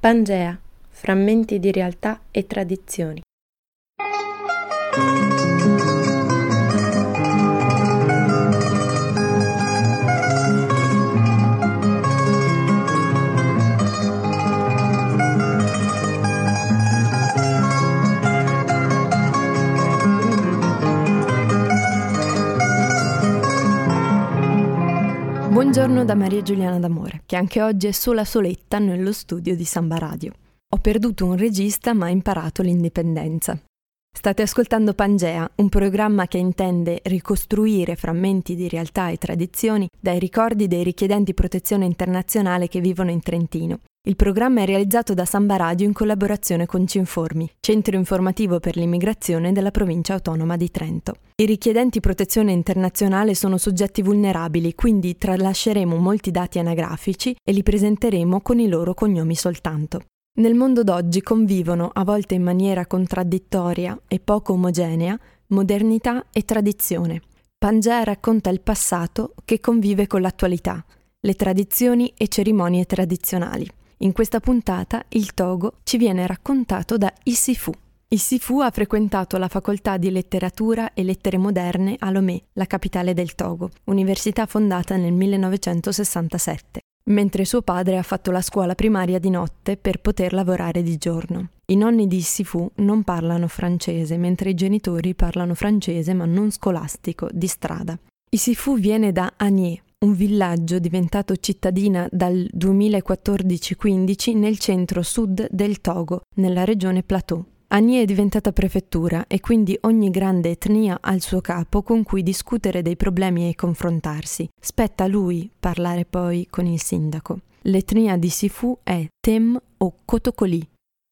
Pangea, frammenti di realtà e tradizioni. Buongiorno da Maria Giuliana D'Amore, che anche oggi è sola soletta nello studio di Samba Radio. Ho perduto un regista ma imparato l'indipendenza. State ascoltando Pangea, un programma che intende ricostruire frammenti di realtà e tradizioni dai ricordi dei richiedenti protezione internazionale che vivono in Trentino il programma è realizzato da Samba Radio in collaborazione con Cinformi, centro informativo per l'immigrazione della provincia autonoma di Trento. I richiedenti protezione internazionale sono soggetti vulnerabili, quindi tralasceremo molti dati anagrafici e li presenteremo con i loro cognomi soltanto. Nel mondo d'oggi convivono, a volte in maniera contraddittoria e poco omogenea, modernità e tradizione. Pangea racconta il passato che convive con l'attualità, le tradizioni e cerimonie tradizionali. In questa puntata il Togo ci viene raccontato da Isifu. Isifu ha frequentato la facoltà di letteratura e lettere moderne a Lomé, la capitale del Togo, università fondata nel 1967 mentre suo padre ha fatto la scuola primaria di notte per poter lavorare di giorno. I nonni di Sifu non parlano francese, mentre i genitori parlano francese ma non scolastico, di strada. Isifu viene da Agné, un villaggio diventato cittadina dal 2014-15 nel centro-sud del Togo, nella regione Plateau. Agni è diventata prefettura e quindi ogni grande etnia ha il suo capo con cui discutere dei problemi e confrontarsi. Spetta a lui parlare poi con il sindaco. L'etnia di Sifu è Tem o Kotokoli.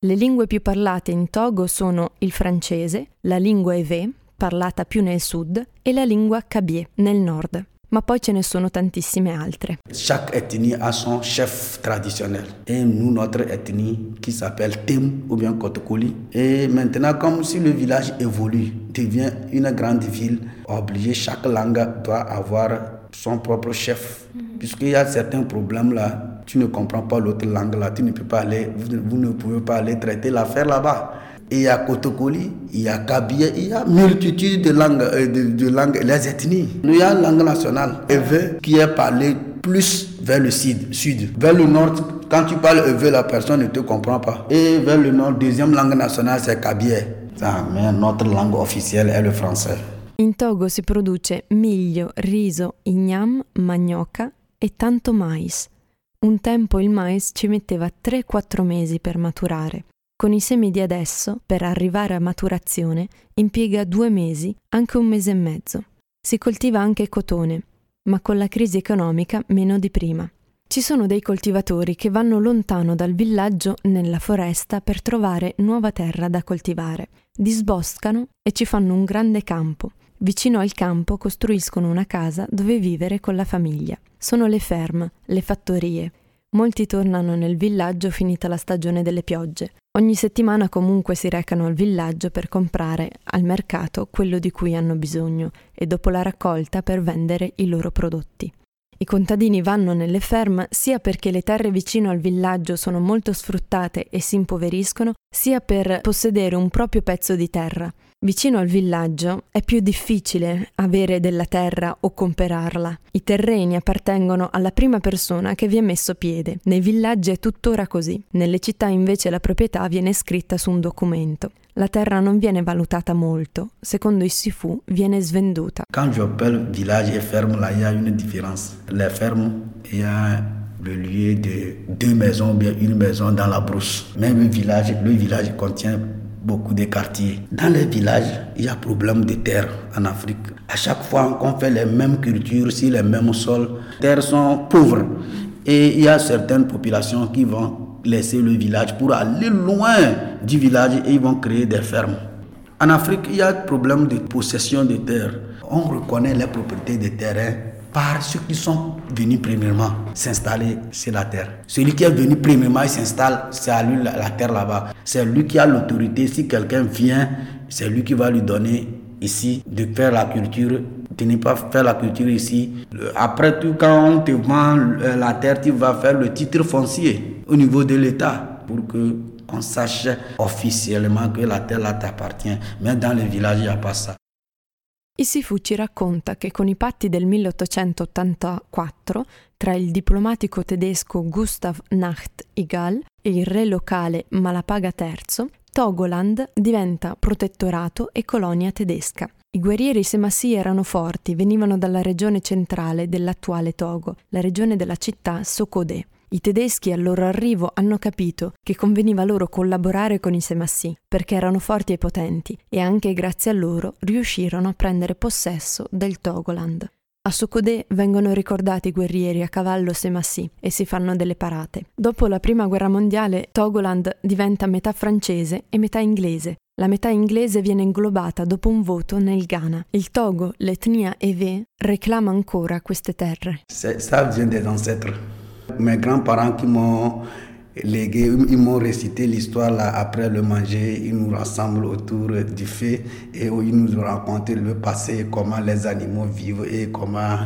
Le lingue più parlate in Togo sono il francese, la lingua Ewe, parlata più nel sud, e la lingua Kabie, nel nord ma poi ce ne sono tantissime altre. Chaque ethnie a son chef traditionnel. Et nous, notre ethnie qui s'appelle Tem ou bien Kotokoli. Et maintenant, comme si le village évolue, devient une grande ville, obligé, chaque langue doit avoir son propre chef. -hmm. Puisqu'il y a certains problèmes là, tu ne comprends pas l'autre langue là, tu ne peux pas aller, vous ne pouvez pas aller traiter l'affaire là-bas il y a Kotokoli, il y a Kabie, il y a multitude de langues, euh, de, de langues, les ethnies. Il y a la langue nationale, Ewe, qui est parlée plus vers le sud, sud. Vers le nord, quand tu parles Ewe, la personne ne te comprend pas. Et vers le nord, deuxième langue nationale, c'est Kabie. mais notre langue officielle est le français. In Togo si produce miglio, riso, ignam, magnoca e tanto mais. Un tempo il mais ci metteva 3-4 mesi per maturare. Con i semi di adesso, per arrivare a maturazione, impiega due mesi, anche un mese e mezzo. Si coltiva anche cotone, ma con la crisi economica meno di prima. Ci sono dei coltivatori che vanno lontano dal villaggio nella foresta per trovare nuova terra da coltivare. Disboscano e ci fanno un grande campo. Vicino al campo costruiscono una casa dove vivere con la famiglia. Sono le ferme, le fattorie. Molti tornano nel villaggio finita la stagione delle piogge. Ogni settimana comunque si recano al villaggio per comprare al mercato quello di cui hanno bisogno e dopo la raccolta per vendere i loro prodotti. I contadini vanno nelle ferme sia perché le terre vicino al villaggio sono molto sfruttate e si impoveriscono, sia per possedere un proprio pezzo di terra. Vicino al villaggio è più difficile avere della terra o comperarla. I terreni appartengono alla prima persona che vi ha messo piede. Nei villaggi è tuttora così. Nelle città invece la proprietà viene scritta su un documento. La terra non viene valutata molto. Secondo i Sifu viene svenduta. Quand je appelle village et ferme, là, il y a une différence. Les il y a le lieu de deux maisons bien une maison dans la brousse. Même le village, le village contient beaucoup de quartiers. Dans les villages, il y a problème de terre en Afrique. À chaque fois qu'on fait les mêmes cultures sur les mêmes sols, les terres sont pauvres. Et il y a certaines populations qui vont laisser le village pour aller loin du village et ils vont créer des fermes. En Afrique, il y a problème de possession de terres. On reconnaît les propriétés des terrains par ceux qui sont venus premièrement s'installer sur la terre. Celui qui est venu premièrement, s'installe, c'est à lui la, la terre là-bas. C'est lui qui a l'autorité. Si quelqu'un vient, c'est lui qui va lui donner ici de faire la culture. De ne pas faire la culture ici. Après tout, quand on te vend la terre, tu vas faire le titre foncier au niveau de l'État. pour que on sache officiellement que la terre là t'appartient. Mais dans les villages, il n'y a pas ça. Isifu ci racconta che con i patti del 1884 tra il diplomatico tedesco Gustav Nachtigal e il re locale Malapaga III, Togoland diventa protettorato e colonia tedesca. I guerrieri semassi erano forti, venivano dalla regione centrale dell'attuale Togo, la regione della città Sokodé. I tedeschi al loro arrivo hanno capito che conveniva loro collaborare con i Semassi perché erano forti e potenti e anche grazie a loro riuscirono a prendere possesso del Togoland. A Sokodé vengono ricordati i guerrieri a cavallo Semassi e si fanno delle parate. Dopo la prima guerra mondiale, Togoland diventa metà francese e metà inglese. La metà inglese viene inglobata dopo un voto nel Ghana. Il Togo, l'etnia Ewe, reclama ancora queste terre. Ça vient des ancêtres. Mes grands-parents qui m'ont légué, ils m'ont récité l'histoire là après le manger. Ils nous rassemblent autour du feu et ils nous ont raconté le passé, comment les animaux vivent et comment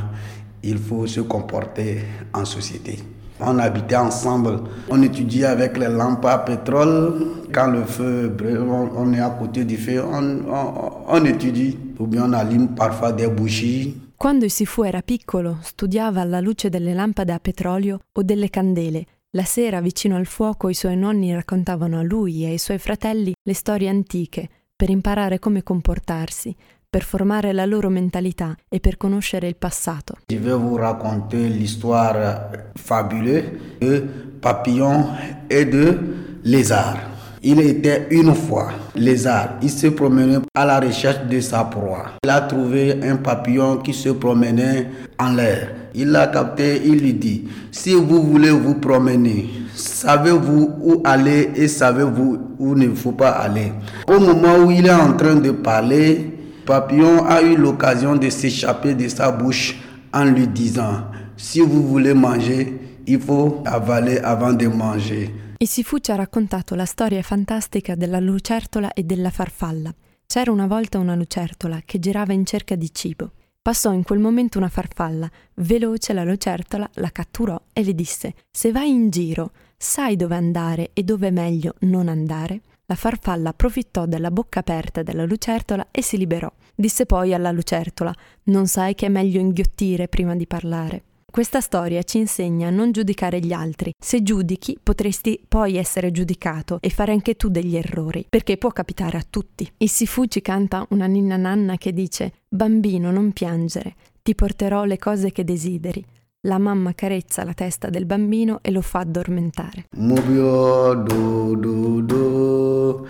il faut se comporter en société. On habitait ensemble, on étudiait avec les lampes à pétrole. Quand le feu brûle, on, est à côté du feu, on, on, on étudie. Ou bien on allume parfois des bougies. Quando Isifu era piccolo, studiava alla luce delle lampade a petrolio o delle candele. La sera, vicino al fuoco, i suoi nonni raccontavano a lui e ai suoi fratelli le storie antiche per imparare come comportarsi, per formare la loro mentalità e per conoscere il passato. Je vais vous raconter l'histoire fabuleuse de papillon et de lézard. Il était une fois lézard. Il se promenait à la recherche de sa proie. Il a trouvé un papillon qui se promenait en l'air. Il l'a capté, il lui dit, si vous voulez vous promener, savez-vous où aller et savez-vous où ne faut pas aller. Au moment où il est en train de parler, Papillon a eu l'occasion de s'échapper de sa bouche en lui disant, si vous voulez manger, il faut avaler avant de manger. Isifu ci ha raccontato la storia fantastica della lucertola e della farfalla. C'era una volta una lucertola che girava in cerca di cibo. Passò in quel momento una farfalla. Veloce la lucertola la catturò e le disse: Se vai in giro, sai dove andare e dove è meglio non andare? La farfalla approfittò della bocca aperta della lucertola e si liberò. Disse poi alla lucertola: Non sai che è meglio inghiottire prima di parlare. Questa storia ci insegna a non giudicare gli altri. Se giudichi, potresti poi essere giudicato e fare anche tu degli errori, perché può capitare a tutti. Il Sifu ci canta una ninna nanna che dice: Bambino, non piangere, ti porterò le cose che desideri. La mamma carezza la testa del bambino e lo fa addormentare. Mubio do do do,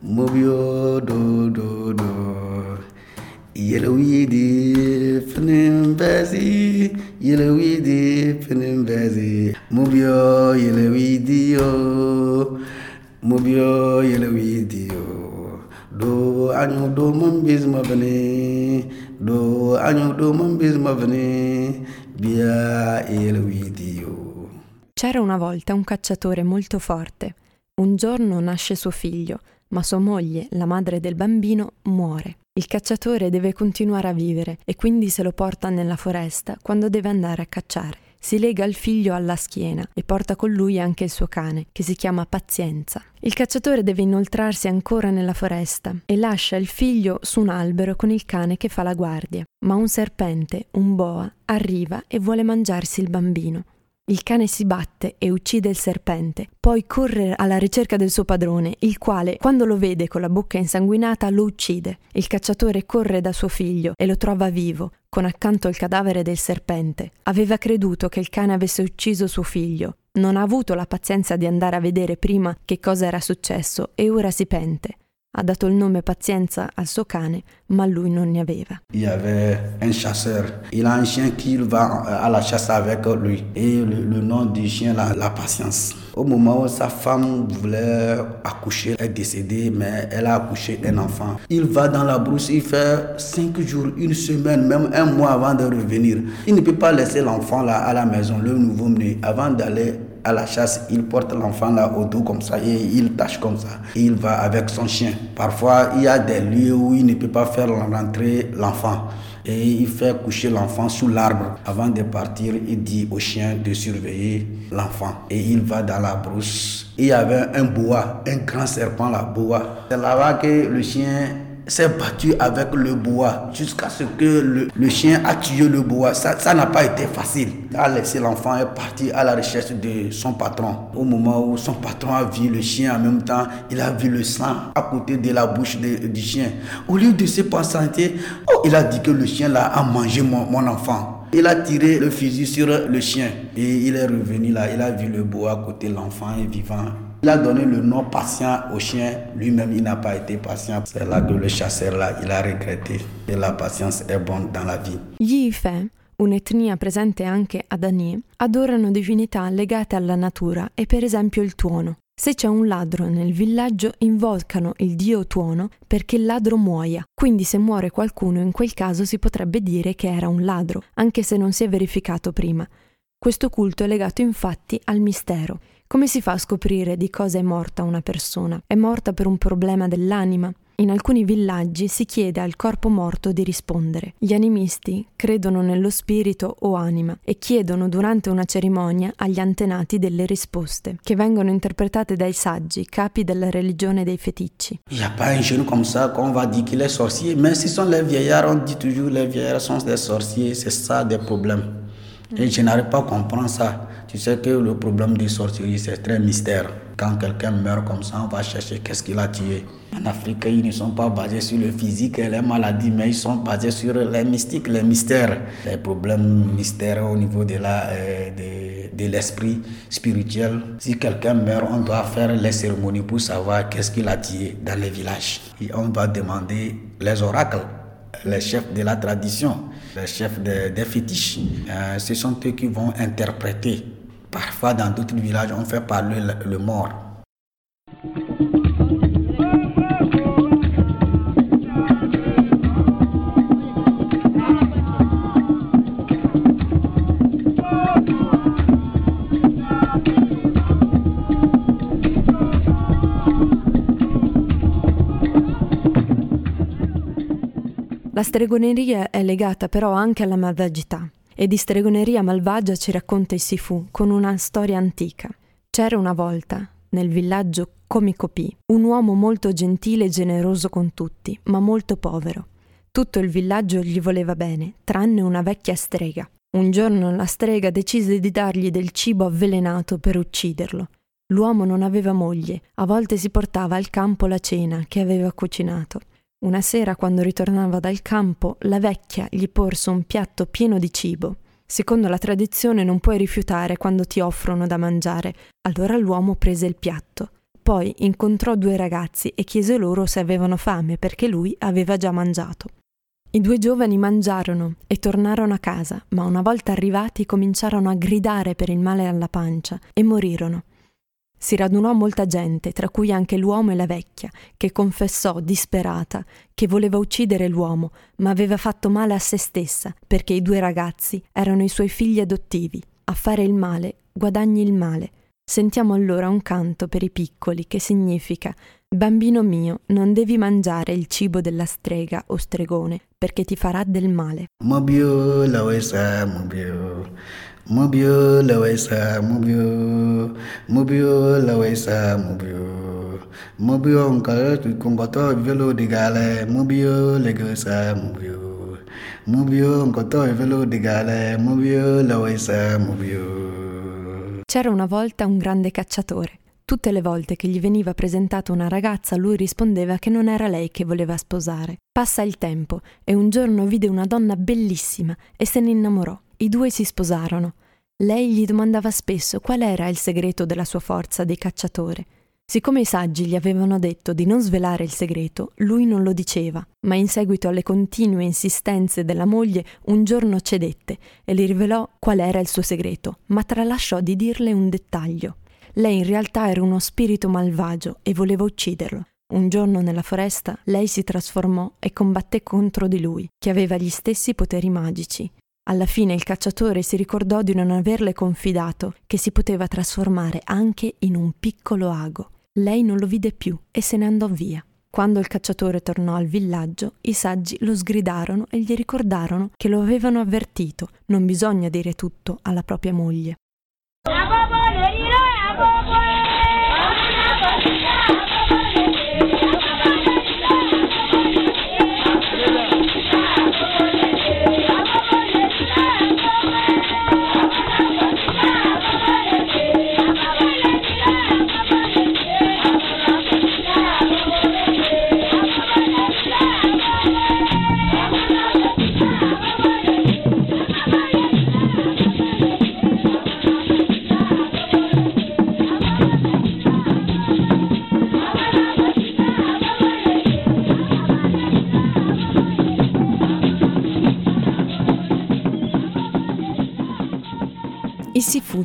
mubio do do do. Yelawidi finin bezi, yelawidi finin bezi. Mubio yelawidi yo, mubio yelawidi yo. Do anyu do mambis mavani, do anyu do mambis mavani, bia yelawidi yo. C'era una volta un cacciatore molto forte. Un giorno nasce suo figlio, ma sua moglie, la madre del bambino, muore. Il cacciatore deve continuare a vivere e quindi se lo porta nella foresta quando deve andare a cacciare. Si lega il figlio alla schiena e porta con lui anche il suo cane, che si chiama Pazienza. Il cacciatore deve inoltrarsi ancora nella foresta e lascia il figlio su un albero con il cane che fa la guardia. Ma un serpente, un boa, arriva e vuole mangiarsi il bambino. Il cane si batte e uccide il serpente, poi corre alla ricerca del suo padrone, il quale, quando lo vede con la bocca insanguinata, lo uccide. Il cacciatore corre da suo figlio e lo trova vivo, con accanto il cadavere del serpente. Aveva creduto che il cane avesse ucciso suo figlio. Non ha avuto la pazienza di andare a vedere prima che cosa era successo e ora si pente. Ha dato il nome Pazienza al suo cane, ma lui non ne aveva. Il y avait un chasseur. Il a un chien qui va à la chasse avec lui. Et le, le nom du chien, la, la patience. Au moment où sa femme voulait accoucher, elle est décédée, mais elle a accouché un enfant. Il va dans la brousse, il fait cinq jours, une semaine, même un mois avant de revenir. Il ne peut pas laisser l'enfant là à la maison, le nouveau-né, avant d'aller à la chasse, il porte l'enfant là au dos comme ça et il tâche comme ça. Il va avec son chien. Parfois, il y a des lieux où il ne peut pas faire rentrer l'enfant et il fait coucher l'enfant sous l'arbre. Avant de partir, il dit au chien de surveiller l'enfant. Et il va dans la brousse. Il y avait un bois, un grand serpent, la bois. C'est là-bas que le chien s'est battu avec le bois jusqu'à ce que le, chien a tué le bois. Ça n'a pas été facile. Il a laissé l'enfant est parti à la recherche de son patron. Au moment où son patron a vu le chien en même temps, il a vu le sang à côté de la bouche du chien. Au lieu de se patienter, oh, il a dit que le chien là a mangé mon, mon enfant. Il a tiré le fusil sur le chien et il est revenu là. Il a vu le bois à côté de l'enfant est vivant. Il a donné le nom patient au chien. Lui-même, il n'a pas été patient. C'est là que le chasseur, là, il a regretté. Et la patience est bonne dans la vie. Gli Ife, un'etnia presente anche ad Anie, adorano divinità legate alla natura e per esempio il tuono. Se c'è un ladro nel villaggio invocano il dio tuono perché il ladro muoia, quindi se muore qualcuno in quel caso si potrebbe dire che era un ladro, anche se non si è verificato prima. Questo culto è legato infatti al mistero. Come si fa a scoprire di cosa è morta una persona? È morta per un problema dell'anima? In alcuni villaggi si chiede al corpo morto di rispondere. Gli animisti credono nello spirito o anima e chiedono durante una cerimonia agli antenati delle risposte, che vengono interpretate dai saggi, capi della religione dei feticci. Il n'y a pas un jeune comme ça qu'on va dire qu'il est sorcier, mais si sont les vieillards, on dit toujours les vieillards sont des sorciers, c'est ça des problèmes. Et je n'arrive pas à comprendre ça. Tu sais que le problème du sorcellerie, c'est très mystère. Quand quelqu'un meurt comme ça, on va chercher qu'est-ce qu'il a tué. En Afrique, ils ne sont pas basés sur le physique et les maladies, mais ils sont basés sur les mystiques, les mystères. Les problèmes mystères au niveau de la, euh, de, de l'esprit spirituel. Si quelqu'un meurt, on doit faire les cérémonies pour savoir qu'est-ce qu'il a tué dans les villages. Et on va demander les oracles, les chefs de la tradition, les chefs des, fétiches. Euh, ce sont eux qui vont interpréter Parfois, dans d'autres villages, on fait parler le, mort. La stregoneria è legata però anche alla malvagità e di stregoneria malvagia ci racconta il Sifu con una storia antica. C'era una volta, nel villaggio Komikopi, un uomo molto gentile e generoso con tutti, ma molto povero. Tutto il villaggio gli voleva bene, tranne una vecchia strega. Un giorno la strega decise di dargli del cibo avvelenato per ucciderlo. L'uomo non aveva moglie, a volte si portava al campo la cena che aveva cucinato. Una sera, quando ritornava dal campo, la vecchia gli porse un piatto pieno di cibo. Secondo la tradizione non puoi rifiutare quando ti offrono da mangiare. Allora l'uomo prese il piatto. Poi incontrò due ragazzi e chiese loro se avevano fame perché lui aveva già mangiato. I due giovani mangiarono e tornarono a casa, ma una volta arrivati cominciarono a gridare per il male alla pancia e morirono. Si radunò molta gente, tra cui anche l'uomo e la vecchia, che confessò, disperata, che voleva uccidere l'uomo, ma aveva fatto male a se stessa, perché i due ragazzi erano i suoi figli adottivi. A fare il male guadagni il male. Sentiamo allora un canto per i piccoli che significa Bambino mio, non devi mangiare il cibo della strega o stregone, perché ti farà del male. Mobio, la uesa, mobio. Mobio lawesa mobio mobio lawesa mobio mobio ngala kungoto velo digale mobio legesa mobio mobio ngoto velo digale mobio lawesa mobio C'era una volta un grande cacciatore. Tutte le volte che gli veniva presentata una ragazza, lui rispondeva che non era lei che voleva sposare. Passa il tempo e un giorno vide una donna bellissima e se ne innamorò. I due si sposarono. Lei gli domandava spesso qual era il segreto della sua forza di cacciatore. Siccome i saggi gli avevano detto di non svelare il segreto, lui non lo diceva, ma in seguito alle continue insistenze della moglie un giorno cedette e le rivelò qual era il suo segreto, ma tralasciò di dirle un dettaglio. Lei in realtà era uno spirito malvagio e voleva ucciderlo. Un giorno nella foresta lei si trasformò e combatté contro di lui, che aveva gli stessi poteri magici. Alla fine il cacciatore si ricordò di non averle confidato che si poteva trasformare anche in un piccolo ago. Lei non lo vide più e se ne andò via. Quando il cacciatore tornò al villaggio, i saggi lo sgridarono e gli ricordarono che lo avevano avvertito, non bisogna dire tutto alla propria moglie. Sifu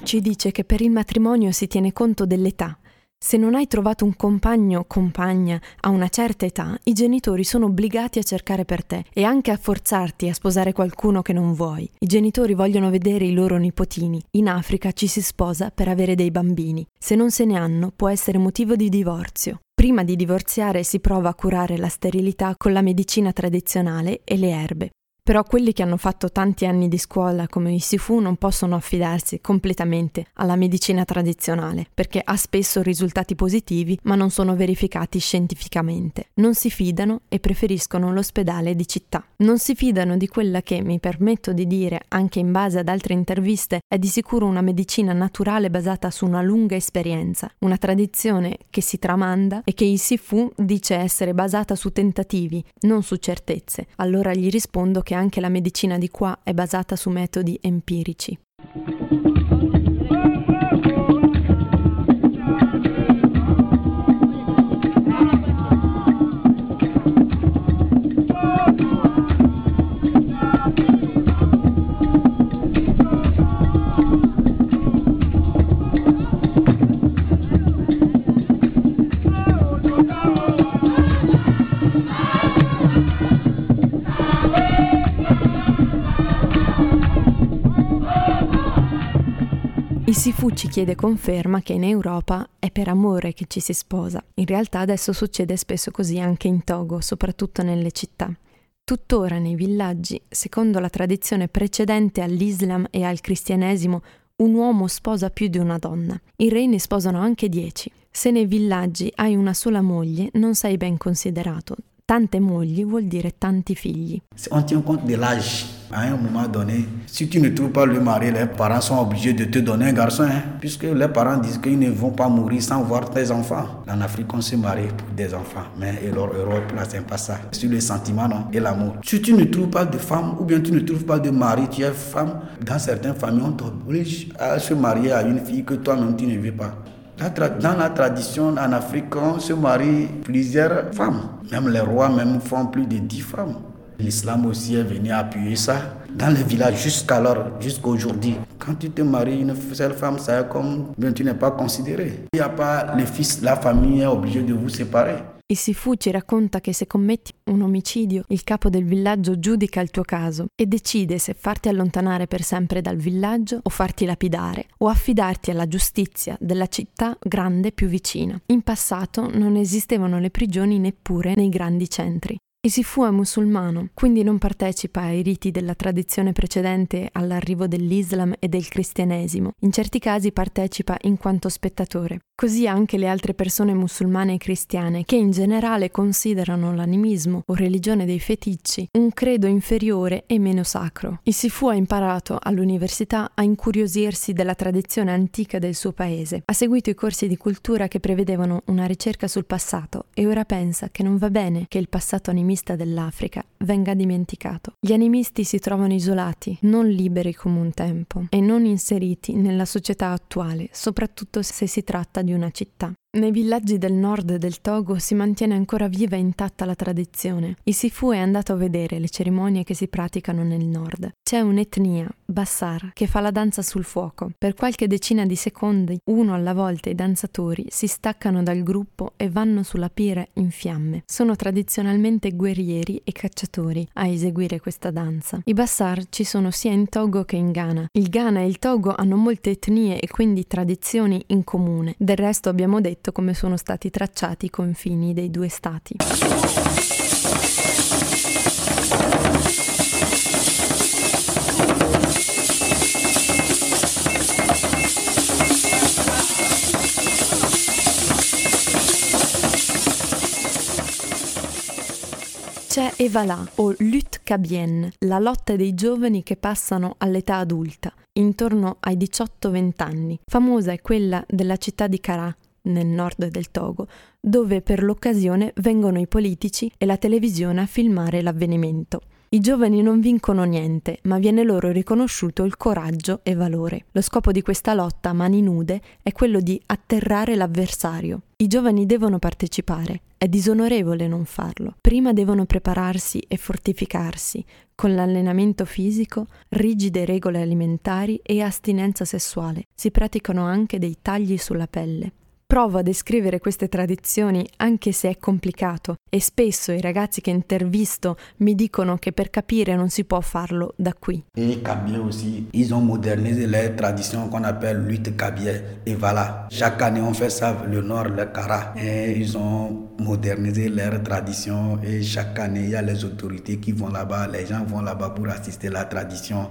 ci dice che per il matrimonio si tiene conto dell'età. Se non hai trovato un compagno o compagna a una certa età, i genitori sono obbligati a cercare per te e anche a forzarti a sposare qualcuno che non vuoi. I genitori vogliono vedere i loro nipotini. In Africa ci si sposa per avere dei bambini. Se non se ne hanno, può essere motivo di divorzio. Prima di divorziare si prova a curare la sterilità con la medicina tradizionale e le erbe. Però quelli che hanno fatto tanti anni di scuola come i Sifu non possono affidarsi completamente alla medicina tradizionale, perché ha spesso risultati positivi ma non sono verificati scientificamente. Non si fidano e preferiscono l'ospedale di città. Non si fidano di quella che, mi permetto di dire, anche in base ad altre interviste, è di sicuro una medicina naturale basata su una lunga esperienza, una tradizione che si tramanda e che il Sifu dice essere basata su tentativi, non su certezze. Allora gli rispondo che anche la medicina di qua è basata su metodi empirici. Sifu ci chiede conferma che in Europa è per amore che ci si sposa. In realtà adesso succede spesso così anche in Togo, soprattutto nelle città. Tuttora nei villaggi, secondo la tradizione precedente all'Islam e al cristianesimo, un uomo sposa più di una donna. I re ne sposano anche dieci. Se nei villaggi hai una sola moglie, non sei ben considerato. Tante mogli vuol dire tanti figli. On tient compte de l'âge. À un moment donné, si tu ne trouves pas le mari, les parents sont obligés de te donner un garçon, hein, puisque les parents disent qu'ils ne vont pas mourir sans voir tes enfants. En Afrique, on se marie pour des enfants, mais Europe, là, c'est pas ça. Sur le sentiment non, et l'amour. Si tu ne trouves pas de femme, ou bien tu ne trouves pas de mari, tu es femme, dans certaines familles, on t'oblige à se marier à une fille que toi-même tu ne veux pas. Dans la tradition en Afrique, on se marie plusieurs femmes. Même les rois même font plus de dix femmes. L'islam aussi est venu appuyer ça dans les villages jusqu'alors, jusqu'à aujourd'hui. Quand tu te maries une seule femme, ça est comme bien tu n'es pas considéré. Il n'y a pas le fils, la famille est obligée de vous séparer. Sifu ci racconta che se commetti un omicidio, il capo del villaggio giudica il tuo caso e decide se farti allontanare per sempre dal villaggio o farti lapidare o affidarti alla giustizia della città grande più vicina. In passato non esistevano le prigioni neppure nei grandi centri. Isifu è musulmano, quindi non partecipa ai riti della tradizione precedente all'arrivo dell'Islam e del cristianesimo. In certi casi partecipa in quanto spettatore. Così anche le altre persone musulmane e cristiane, che in generale considerano l'animismo o religione dei feticci un credo inferiore e meno sacro. Isifu ha imparato all'università a incuriosirsi della tradizione antica del suo paese. Ha seguito i corsi di cultura che prevedevano una ricerca sul passato e ora pensa che non va bene che il passato animista dell'Africa venga dimenticato. Gli animisti si trovano isolati, non liberi come un tempo, e non inseriti nella società attuale, soprattutto se si tratta di una città. Nei villaggi del nord del Togo si mantiene ancora viva e intatta la tradizione. Il Sifu è andato a vedere le cerimonie che si praticano nel nord. C'è un'etnia, Bassar, che fa la danza sul fuoco. Per qualche decina di secondi, uno alla volta i danzatori si staccano dal gruppo e vanno sulla pire in fiamme. Sono tradizionalmente guerrieri e cacciatori a eseguire questa danza. I Bassar ci sono sia in Togo che in Ghana. Il Ghana e il Togo hanno molte etnie e quindi tradizioni in comune. Del resto abbiamo detto detto come sono stati tracciati i confini dei due stati. C'è Evala o Lutte Cabienne, la lotta dei giovani che passano all'età adulta, intorno ai 18-20 anni. Famosa è quella della città di Carà, nel nord del Togo, dove per l'occasione vengono i politici e la televisione a filmare l'avvenimento. I giovani non vincono niente, ma viene loro riconosciuto il coraggio e valore. Lo scopo di questa lotta a mani nude è quello di atterrare l'avversario. I giovani devono partecipare, è disonorevole non farlo. Prima devono prepararsi e fortificarsi con l'allenamento fisico, rigide regole alimentari e astinenza sessuale. Si praticano anche dei tagli sulla pelle. Provo a descrivere queste tradizioni anche se è complicato e spesso i ragazzi che intervisto mi dicono che per capire non si può farlo da qui. Et Kabylie aussi, ils ont modernisé les traditions qu'on appelle lutte Kabylie. Et voilà, chaque année on fait ça, le nord, le Kara. Et ils ont modernisé leurs traditions et chaque année il y a les autorités qui vont là-bas, les gens vont là-bas pour assister la tradition.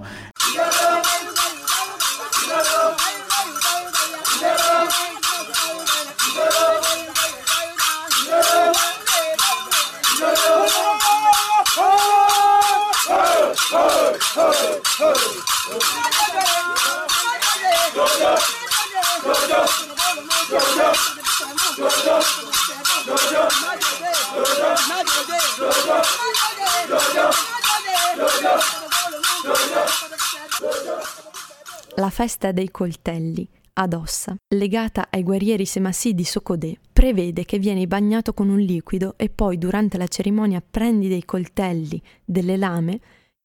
La festa dei coltelli ad Ossa, legata ai guerrieri semassi di Socodè, prevede che vieni bagnato con un liquido e poi durante la cerimonia prendi dei coltelli, delle lame,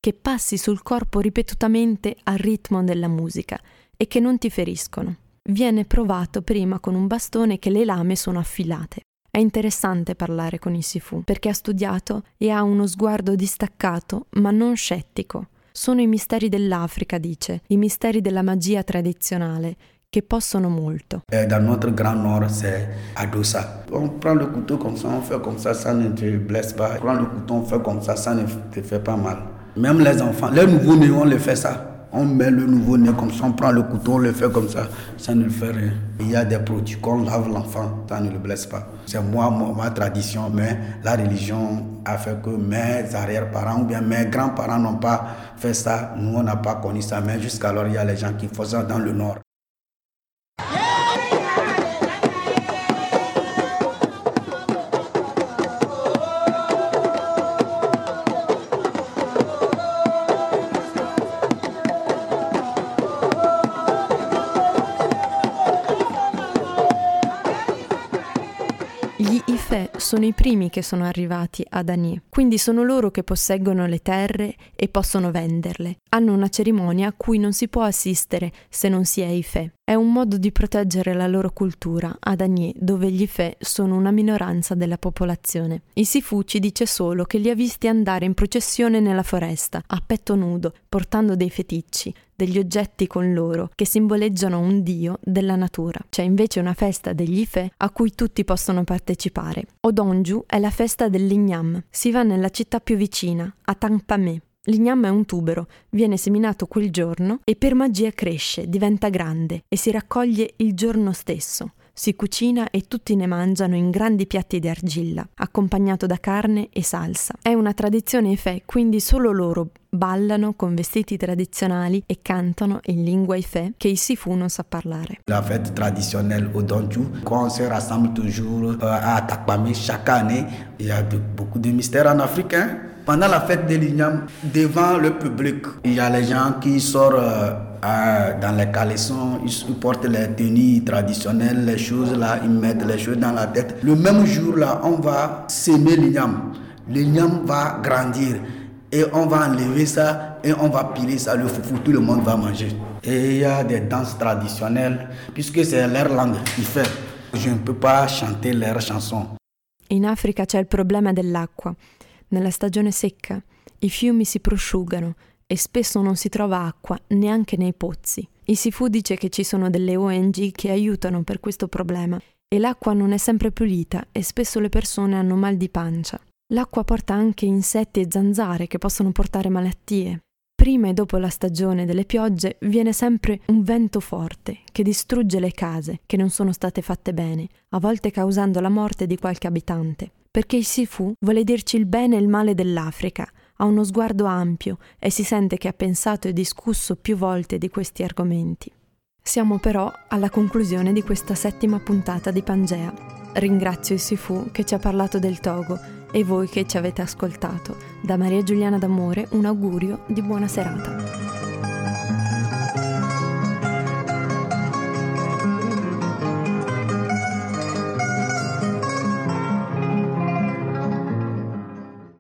che passi sul corpo ripetutamente al ritmo della musica e che non ti feriscono. Viene provato prima con un bastone che le lame sono affilate. È interessante parlare con il Sifu perché ha studiato e ha uno sguardo distaccato ma non scettico. Sono i misteri dell'Africa, dice, i misteri della magia tradizionale, che possono molto. Et dans notre grand nord, c'est Adossa. On prend le couteau comme ça, on fait comme ça, ça ne te blesse pas. On prend le couteau, on fait comme ça, ça ne te fait pas mal. Même les enfants, les nouveaux-nés, on les fait ça. On met le nouveau-né comme ça, on prend le couteau, on le fait comme ça, ça ne le fait rien. Il y a des produits qu'on lave l'enfant, ça ne le blesse pas. C'est moi, ma tradition, mais la religion a fait que mes arrière-parents ou bien mes grands-parents n'ont pas fait ça. Nous, on n'a pas connu ça, mais jusqu'alors, il y a les gens qui font ça dans le nord. Sono i primi che sono arrivati ad Ani, quindi sono loro che posseggono le terre e possono venderle. Hanno una cerimonia a cui non si può assistere se non si è Ife. È un modo di proteggere la loro cultura ad Agné, dove gli Fe sono una minoranza della popolazione. Il Sifu ci dice solo che li ha visti andare in processione nella foresta, a petto nudo, portando dei feticci, degli oggetti con loro che simboleggiano un dio della natura. C'è invece una festa degli Ife a cui tutti possono partecipare. Odonju è la festa dell'Ignam. Si va nella città più vicina, a Tangpame. L'ignam è un tubero, viene seminato quel giorno e per magia cresce, diventa grande e si raccoglie il giorno stesso. Si cucina e tutti ne mangiano in grandi piatti di argilla, accompagnato da carne e salsa. È una tradizione Efè, quindi solo loro ballano con vestiti tradizionali e cantano in lingua Ifè che il Sifu non sa parlare. La fête traditionnelle au Donju, quand on se rassemble toujours euh, à Takpame chaque année, il y a beaucoup de mystères en Afrique. Hein? Pendant la fête de l'igname, devant le public, il y a les gens qui sortent euh, dans les caleçons, ils portent les tenues traditionnelles, les choses là, ils mettent les choses dans la tête. Le même jour là, on va s'aimer l'igname. L'igname va grandir et on va enlever ça et on va piler ça, le foufou, tout le monde va manger. Et il y a des danses traditionnelles, puisque c'est leur langue, ils font. Je ne peux pas chanter leurs chansons. In Africa c'è il problema dell'acqua. Nella stagione secca i fiumi si prosciugano e spesso non si trova acqua neanche nei pozzi. Il Sifu dice che ci sono delle ONG che aiutano per questo problema e l'acqua non è sempre pulita e spesso le persone hanno mal di pancia. L'acqua porta anche insetti e zanzare che possono portare malattie. Prima e dopo la stagione delle piogge viene sempre un vento forte che distrugge le case che non sono state fatte bene, a volte causando la morte di qualche abitante. Perché il Sifu vuole dirci il bene e il male dell'Africa, ha uno sguardo ampio e si sente che ha pensato e discusso più volte di questi argomenti. Siamo però alla conclusione di questa settima puntata di Pangea. Ringrazio il Sifu che ci ha parlato del Togo e voi che ci avete ascoltato. Da Maria Giuliana D'Amore un augurio di buona serata.